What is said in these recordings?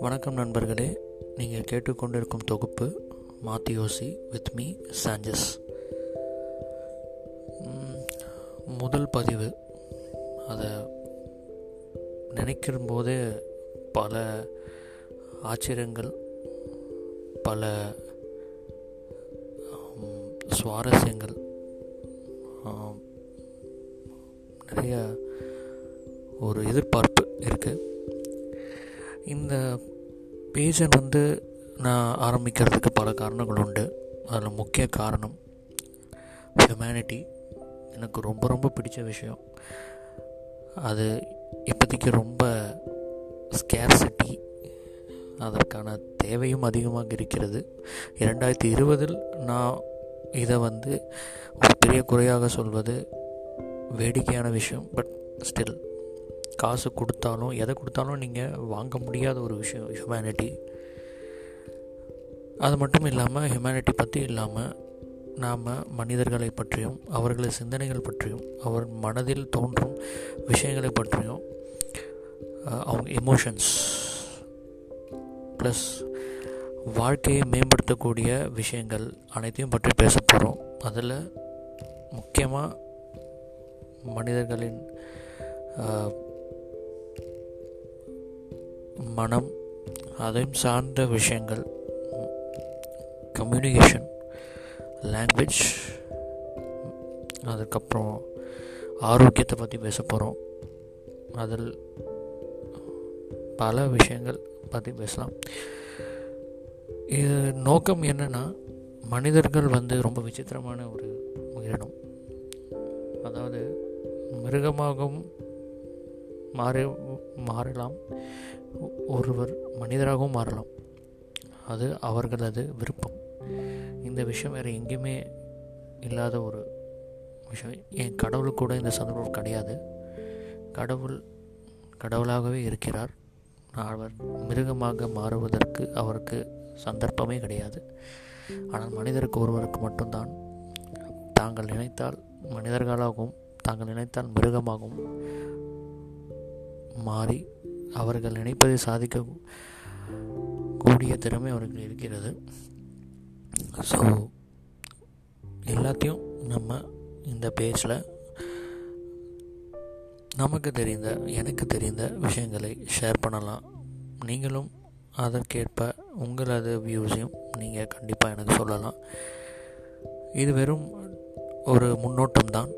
வணக்கம் நண்பர்களே. நீங்கள் கேட்டுக்கொண்டிருக்கும் தொகுப்பு மாத்தியோசி வித் மீ சாஞ்சஸ் முதல் பதிவு. அதை நினைக்கிற போதே பல ஆச்சரியங்கள் பல சுவாரஸ்யங்கள் நிறைய ஒரு எதிர்பார்ப்பு இருக்குது இந்த பேஜை வந்து நான் ஆரம்பிக்கிறதுக்கு பல காரணங்கள் உண்டு. அதில் முக்கிய காரணம் ஹியூமனிட்டி எனக்கு ரொம்ப ரொம்ப பிடிச்ச விஷயம். அது இப்போதைக்கு ரொம்ப ஸ்கேர்சிட்டி அதற்கான தேவையும் அதிகமாக இருக்கிறது. இரண்டாயிரத்தி இருபதில் நான் இதை வந்து ஒரு பெரிய குறையாக சொல்வது வேடிக்கையான விஷயம் பட் ஸ்டில் காசு கொடுத்தாலும் எதை கொடுத்தாலும் நீங்கள் வாங்க முடியாத ஒரு விஷயம் ஹியூமனிட்டி அது மட்டும் இல்லாமல் ஹியூமனிட்டி பற்றி இல்லாமல் நாம் மனிதர்களை பற்றியும் அவர்களது சிந்தனைகள் பற்றியும் அவர் மனதில் தோன்றும் விஷயங்களை பற்றியும் அவங்க எமோஷன்ஸ் ப்ளஸ் வாழ்க்கையை மேம்படுத்தக்கூடிய விஷயங்கள் அனைத்தையும் பற்றி பேச போகிறோம் அதில் முக்கியமாக மனிதர்களின் மனம் அதையும் சார்ந்த விஷயங்கள் கம்யூனிகேஷன் லாங்குவேஜ் அதுக்கப்புறம் ஆரோக்கியத்தை பற்றி பேச போகிறோம் அதில் பல விஷயங்கள் பற்றி பேசலாம். இது நோக்கம் என்னென்னா மனிதர்கள் வந்து ரொம்ப விசித்திரமான ஒரு உயிரினம். அதாவது மிருகமாகவும் மாறி மாறலாம். ஒருவர் மனிதராகவும் மாறலாம். அது அவர்களது விருப்பம். இந்த விஷயம் வேறு எங்கேயுமே இல்லாத ஒரு விஷயம். என் கடவுள் கூட இந்த சந்தர்ப்பம் கிடையாது. கடவுள் கடவுளாகவே இருக்கிறார். அவர் மிருகமாக மாறுவதற்கு அவருக்கு சந்தர்ப்பமே கிடையாது. ஆனால் மனிதருக்கு ஒருவருக்கு மட்டும்தான். தாங்கள் நினைத்தால் மனிதர்களாகவும் தாங்கள் நினைத்தால் மிருகமாகவும் மாறி அவர்கள் நினைப்பதை சாதிக்க கூடிய திறமை அவர்கள் இருக்கிறது. ஸோ எல்லாத்தையும் நம்ம இந்த பேஜில் நமக்கு தெரிந்த எனக்கு தெரிந்த விஷயங்களை ஷேர் பண்ணலாம். நீங்களும் அதற்கேற்ப உங்களது வியூஸையும் நீங்கள் கண்டிப்பாக எனக்கு சொல்லலாம். இது வெறும் ஒரு முன்னோட்டம் தான்.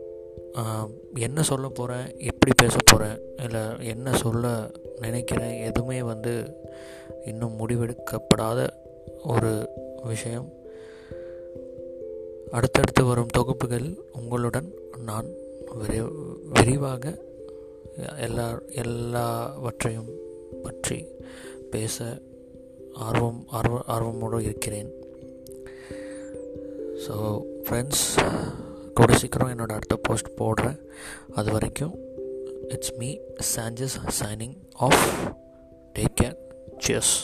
என்ன சொல்ல போகிறேன் எப்படி பேச போகிறேன் இல்லை என்ன சொல்ல நினைக்கிறேன் எதுவுமே வந்து இன்னும் முடிவெடுக்கப்படாத ஒரு விஷயம். அடுத்தடுத்து வரும் தொகுப்புகள் உங்களுடன் நான் விரை விரிவாக எல்லா எல்லாவற்றையும் பற்றி பேச ஆர்வம் ஆர்வ ஆர்வமோடு இருக்கிறேன். ஸோ ஃப்ரெண்ட்ஸ் கூட சீக்கிரம் என்னோடய அடுத்த போஸ்ட் போடுறேன். அது வரைக்கும் it's me Sanchez signing off take care cheers